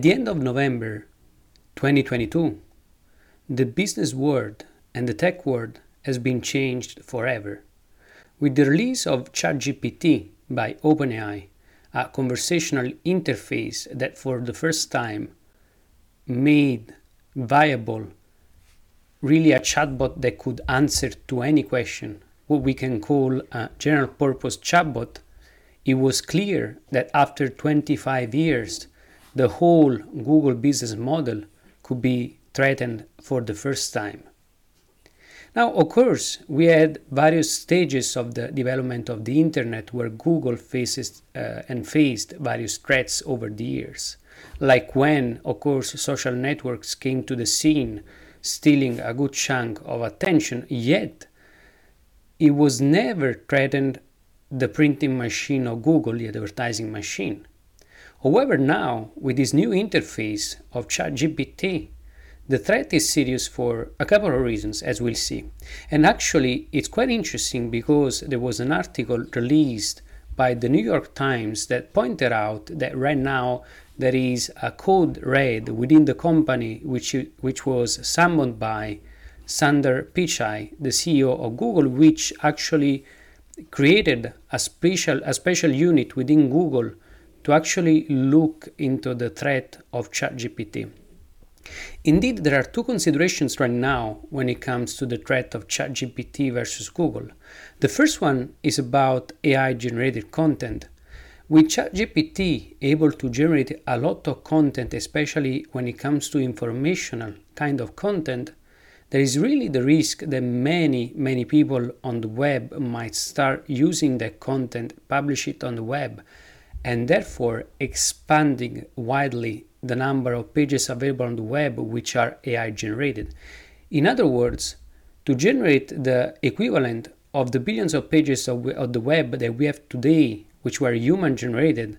At the end of November 2022, the business world and the tech world has been changed forever. With the release of ChatGPT by OpenAI, a conversational interface that for the first time made viable really a chatbot that could answer to any question, what we can call a general purpose chatbot, it was clear that after 25 years, the whole Google business model could be threatened for the first time. Now, of course, we had various stages of the development of the internet where Google faces uh, and faced various threats over the years. Like when, of course, social networks came to the scene, stealing a good chunk of attention, yet it was never threatened the printing machine of Google, the advertising machine. However, now, with this new interface of ChatGPT, the threat is serious for a couple of reasons, as we'll see. And actually, it's quite interesting because there was an article released by the New York Times that pointed out that right now there is a code red within the company which, which was summoned by Sundar Pichai, the CEO of Google, which actually created a special, a special unit within Google to actually look into the threat of ChatGPT. Indeed, there are two considerations right now when it comes to the threat of ChatGPT versus Google. The first one is about AI generated content. With ChatGPT able to generate a lot of content, especially when it comes to informational kind of content, there is really the risk that many, many people on the web might start using that content, publish it on the web, and therefore expanding widely the number of pages available on the web which are AI generated. In other words, to generate the equivalent of the billions of pages of, of the web that we have today, which were human generated,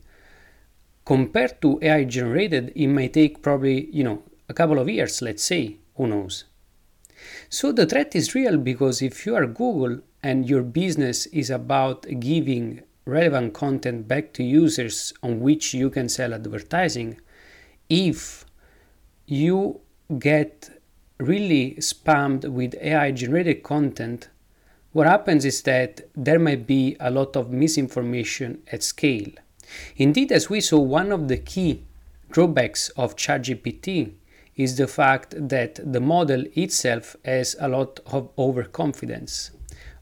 compared to AI generated, it may take probably, you know, a couple of years, let's say, who knows. So the threat is real because if you are Google and your business is about giving relevant content back to users on which you can sell advertising, if you get really spammed with AI generated content, what happens is that there might be a lot of misinformation at scale. Indeed, as we saw, one of the key drawbacks of ChatGPT is the fact that the model itself has a lot of overconfidence,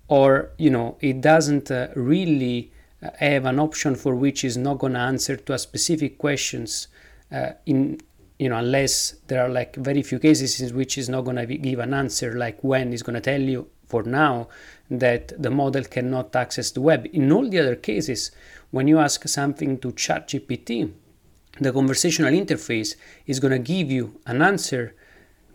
or you know, it doesn't uh, really have an option for which is not going to answer to a specific questions uh, in you know unless there are like very few cases in which is not going to give an answer like when it's going to tell you for now that the model cannot access the web. In all the other cases when you ask something to chat gpt the conversational interface is going to give you an answer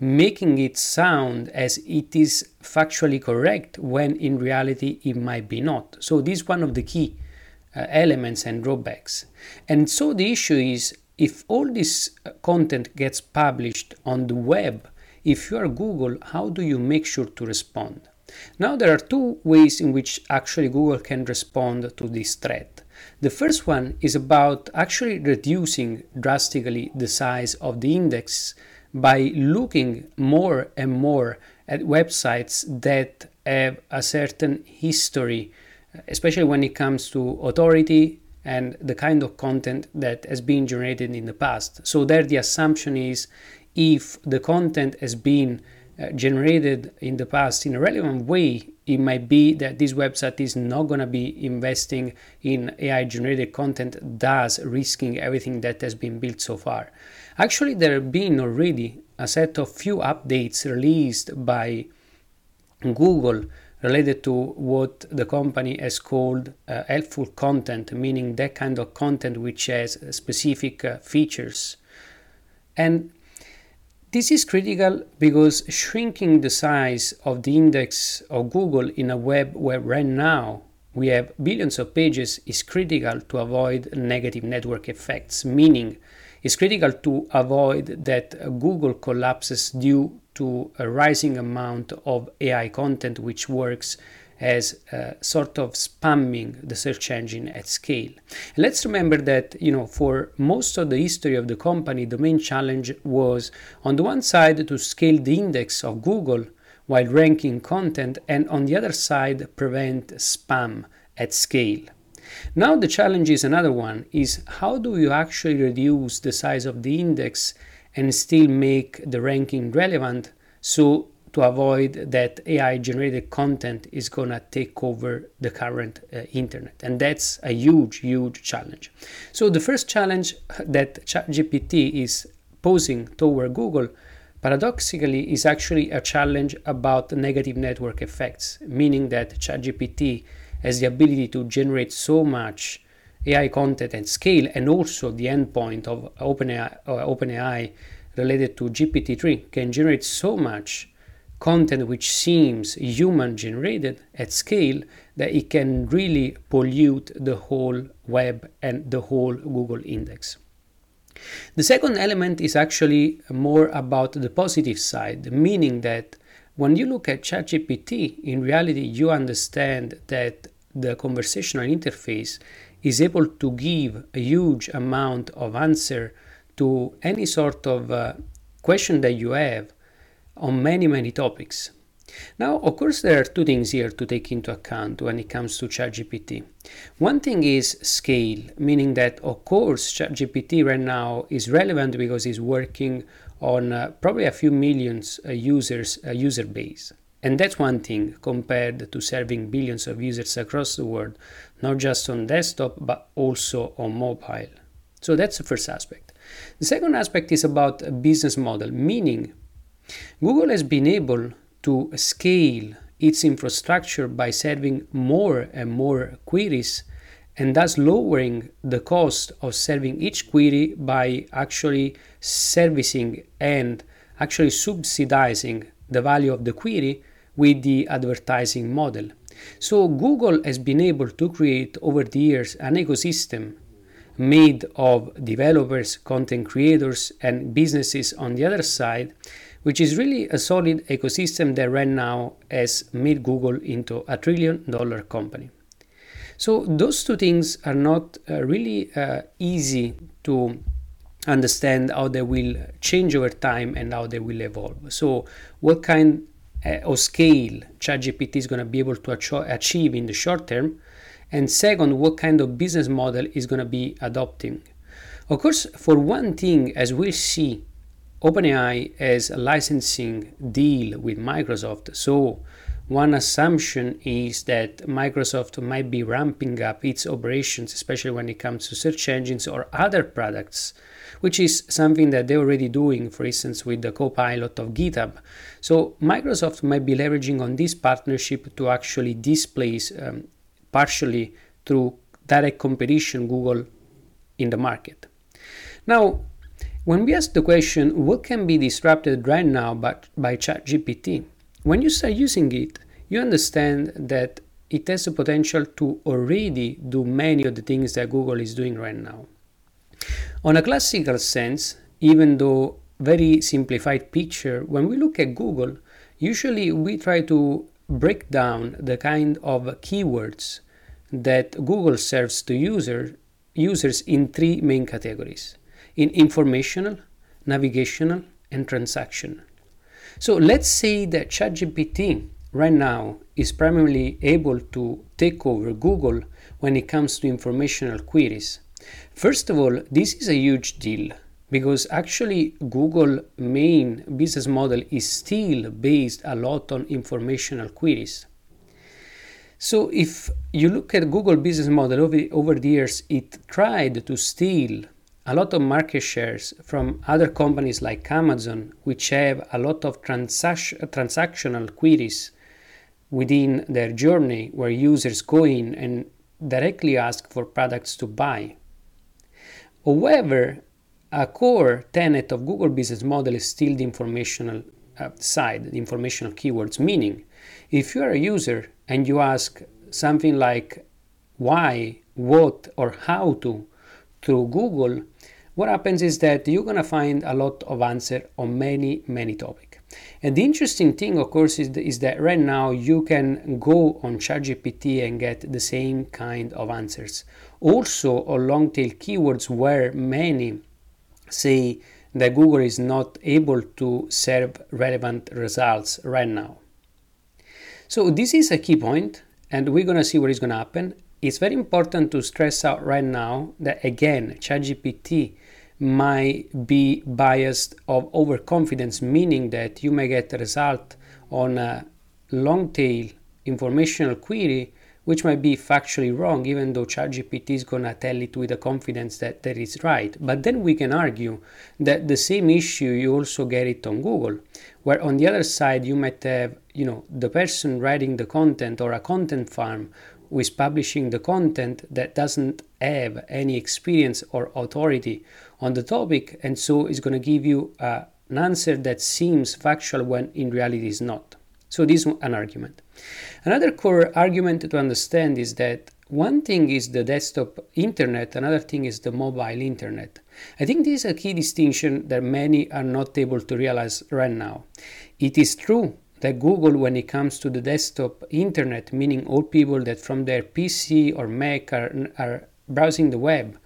making it sound as it is factually correct when in reality it might be not. So this is one of the key elements and drawbacks and so the issue is if all this uh, content gets published on the web, if you are Google, how do you make sure to respond? Now, there are two ways in which actually Google can respond to this threat. The first one is about actually reducing drastically the size of the index by looking more and more at websites that have a certain history, especially when it comes to authority and the kind of content that has been generated in the past. So there the assumption is if the content has been uh, generated in the past in a relevant way, it might be that this website is not going to be investing in AI generated content, thus risking everything that has been built so far. Actually, there have been already a set of few updates released by Google related to what the company has called uh, helpful content, meaning that kind of content which has specific uh, features. And this is critical because shrinking the size of the index of Google in a web where right now we have billions of pages is critical to avoid negative network effects, meaning it's critical to avoid that Google collapses due to a rising amount of AI content which works as uh, sort of spamming the search engine at scale. And let's remember that, you know, for most of the history of the company, the main challenge was on the one side to scale the index of Google while ranking content, and on the other side, prevent spam at scale. Now the challenge is another one is how do you actually reduce the size of the index and still make the ranking relevant so to avoid that AI generated content is going to take over the current uh, internet. And that's a huge, huge challenge. So, the first challenge that ChatGPT is posing toward Google, paradoxically, is actually a challenge about negative network effects, meaning that ChatGPT has the ability to generate so much AI content at scale and also the endpoint of OpenAI, uh, OpenAI related to GPT-3 can generate so much content which seems human generated at scale that it can really pollute the whole web and the whole Google index. The second element is actually more about the positive side, meaning that when you look at ChatGPT, in reality, you understand that the conversational interface is able to give a huge amount of answer to any sort of uh, question that you have on many, many topics. Now, of course, there are two things here to take into account when it comes to ChatGPT. One thing is scale, meaning that, of course, ChatGPT right now is relevant because it's working on uh, probably a few millions uh, users uh, user base. And that's one thing compared to serving billions of users across the world, not just on desktop, but also on mobile. So that's the first aspect. The second aspect is about a business model, meaning Google has been able to scale its infrastructure by serving more and more queries and thus lowering the cost of serving each query by actually servicing and actually subsidizing the value of the query with the advertising model. So Google has been able to create over the years an ecosystem made of developers, content creators, and businesses on the other side which is really a solid ecosystem that right now has made Google into a trillion dollar company. So those two things are not uh, really uh, easy to understand how they will change over time and how they will evolve. So what kind uh, of scale ChatGPT is going to be able to achieve in the short term, and second, what kind of business model is going to be adopting. Of course, for one thing, as we'll see OpenAI has a licensing deal with Microsoft, so one assumption is that Microsoft might be ramping up its operations, especially when it comes to search engines or other products, which is something that they're already doing, for instance, with the Copilot of GitHub. So Microsoft might be leveraging on this partnership to actually displace um, partially through direct competition Google in the market. Now, when we ask the question, what can be disrupted right now by, by ChatGPT? When you start using it, you understand that it has the potential to already do many of the things that Google is doing right now. On a classical sense, even though very simplified picture, when we look at Google, usually we try to break down the kind of keywords that Google serves to user, users in three main categories in informational, navigational, and transactional. So let's say that ChatGPT right now is primarily able to take over Google when it comes to informational queries. First of all, this is a huge deal because actually Google main business model is still based a lot on informational queries. So if you look at Google business model over, over the years, it tried to steal a lot of market shares from other companies like Amazon, which have a lot of transac- transactional queries within their journey where users go in and directly ask for products to buy. However, a core tenet of Google business model is still the informational uh, side, the informational keywords, meaning if you are a user and you ask something like why, what, or how to through Google, what happens is that you're going to find a lot of answer on many, many topics. And the interesting thing, of course, is, is that right now you can go on ChatGPT and get the same kind of answers. Also, on long tail keywords where many say that Google is not able to serve relevant results right now. So, this is a key point, and we're to see what is to happen. It's very important to stress out right now that again, ChatGPT might be biased of overconfidence, meaning that you may get a result on a long tail informational query which might be factually wrong, even though ChatGPT is going to tell it with a confidence that that is right. But then we can argue that the same issue you also get it on Google, where on the other side you might have, you know, the person writing the content or a content farm who is publishing the content that doesn't have any experience or authority on the topic, and so is going to give you uh, an answer that seems factual when in reality is not. So this is an argument. Another core argument to understand is that one thing is the desktop internet, another thing is the mobile internet. I think this is a key distinction that many are not able to realize right now. It is true that Google, when it comes to the desktop internet, meaning all people that from their PC or Mac are, are browsing the web,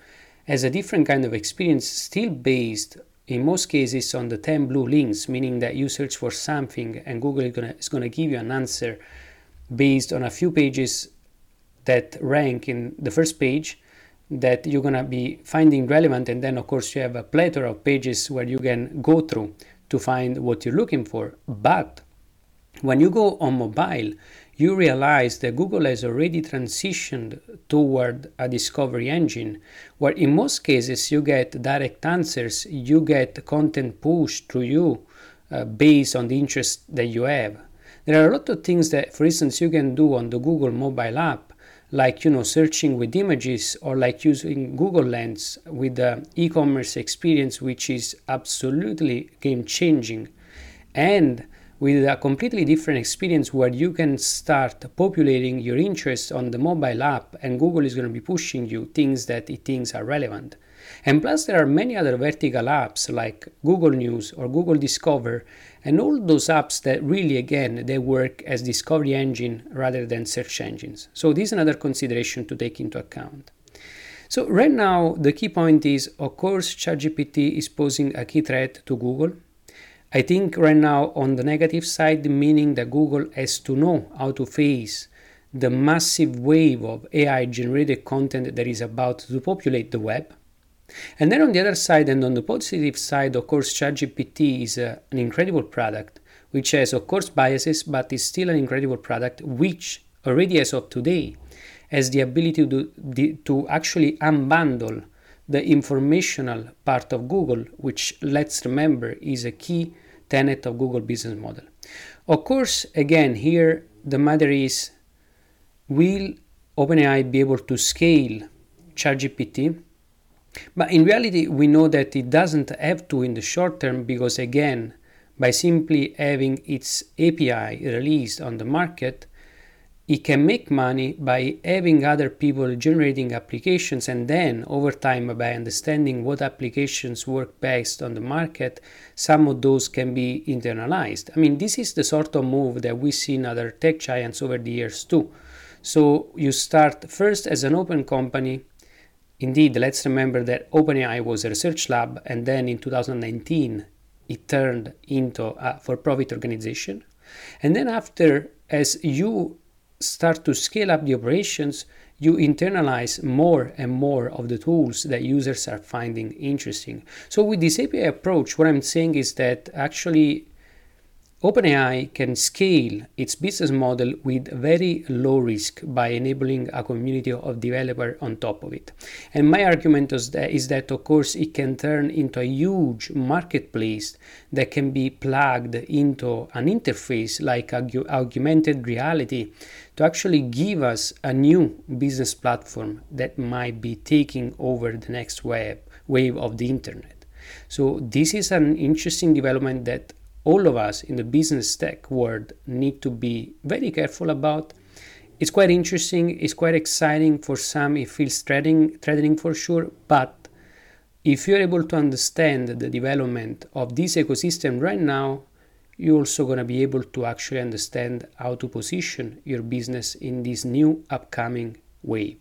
has a different kind of experience, still based in most cases on the 10 blue links, meaning that you search for something and Google is gonna, is gonna give you an answer based on a few pages that rank in the first page that you're gonna be finding relevant, and then of course you have a plethora of pages where you can go through to find what you're looking for. But when you go on mobile, you realize that Google has already transitioned toward a discovery engine where, in most cases, you get direct answers, you get content pushed to you uh, based on the interest that you have. There are a lot of things that, for instance, you can do on the Google mobile app, like you know searching with images or like using Google Lens with the e-commerce experience, which is absolutely game changing, and with a completely different experience where you can start populating your interests on the mobile app and Google is going to be pushing you things that it thinks are relevant. And plus, there are many other vertical apps like Google News or Google Discover, and all those apps that really, again, they work as discovery engine rather than search engines. So this is another consideration to take into account. So right now, the key point is, of course, ChatGPT is posing a key threat to Google I think right now on the negative side, meaning that Google has to know how to face the massive wave of AI generated content that is about to populate the web. And then on the other side, and on the positive side, of course, ChatGPT is uh, an incredible product, which has, of course, biases, but is still an incredible product, which already as of today has the ability to, to actually unbundle the informational part of Google, which let's remember is a key tenet of Google business model. Of course, again, here the matter is will OpenAI be able to scale ChatGPT? But in reality, we know that it doesn't have to in the short term because, again, by simply having its API released on the market, it can make money by having other people generating applications and then over time by understanding what applications work best on the market some of those can be internalized. I mean this is the sort of move that we see in other tech giants over the years too. So you start first as an open company. Indeed let's remember that openai was a research lab and then in 2019 it turned into a for-profit organization. And then after as you start to scale up the operations, you internalize more and more of the tools that users are finding interesting. So, with this API approach, what I'm saying is that actually OpenAI can scale its business model with very low risk by enabling a community of developers on top of it. And my argument is that, is that, of course, it can turn into a huge marketplace that can be plugged into an interface like augmented reality to actually give us a new business platform that might be taking over the next wave, wave of the internet. So, this is an interesting development that all of us in the business tech world need to be very careful about. It's quite interesting, it's quite exciting for some, it feels threatening, threatening for sure, but if you're able to understand the development of this ecosystem right now, you're also going to be able to actually understand how to position your business in this new upcoming wave.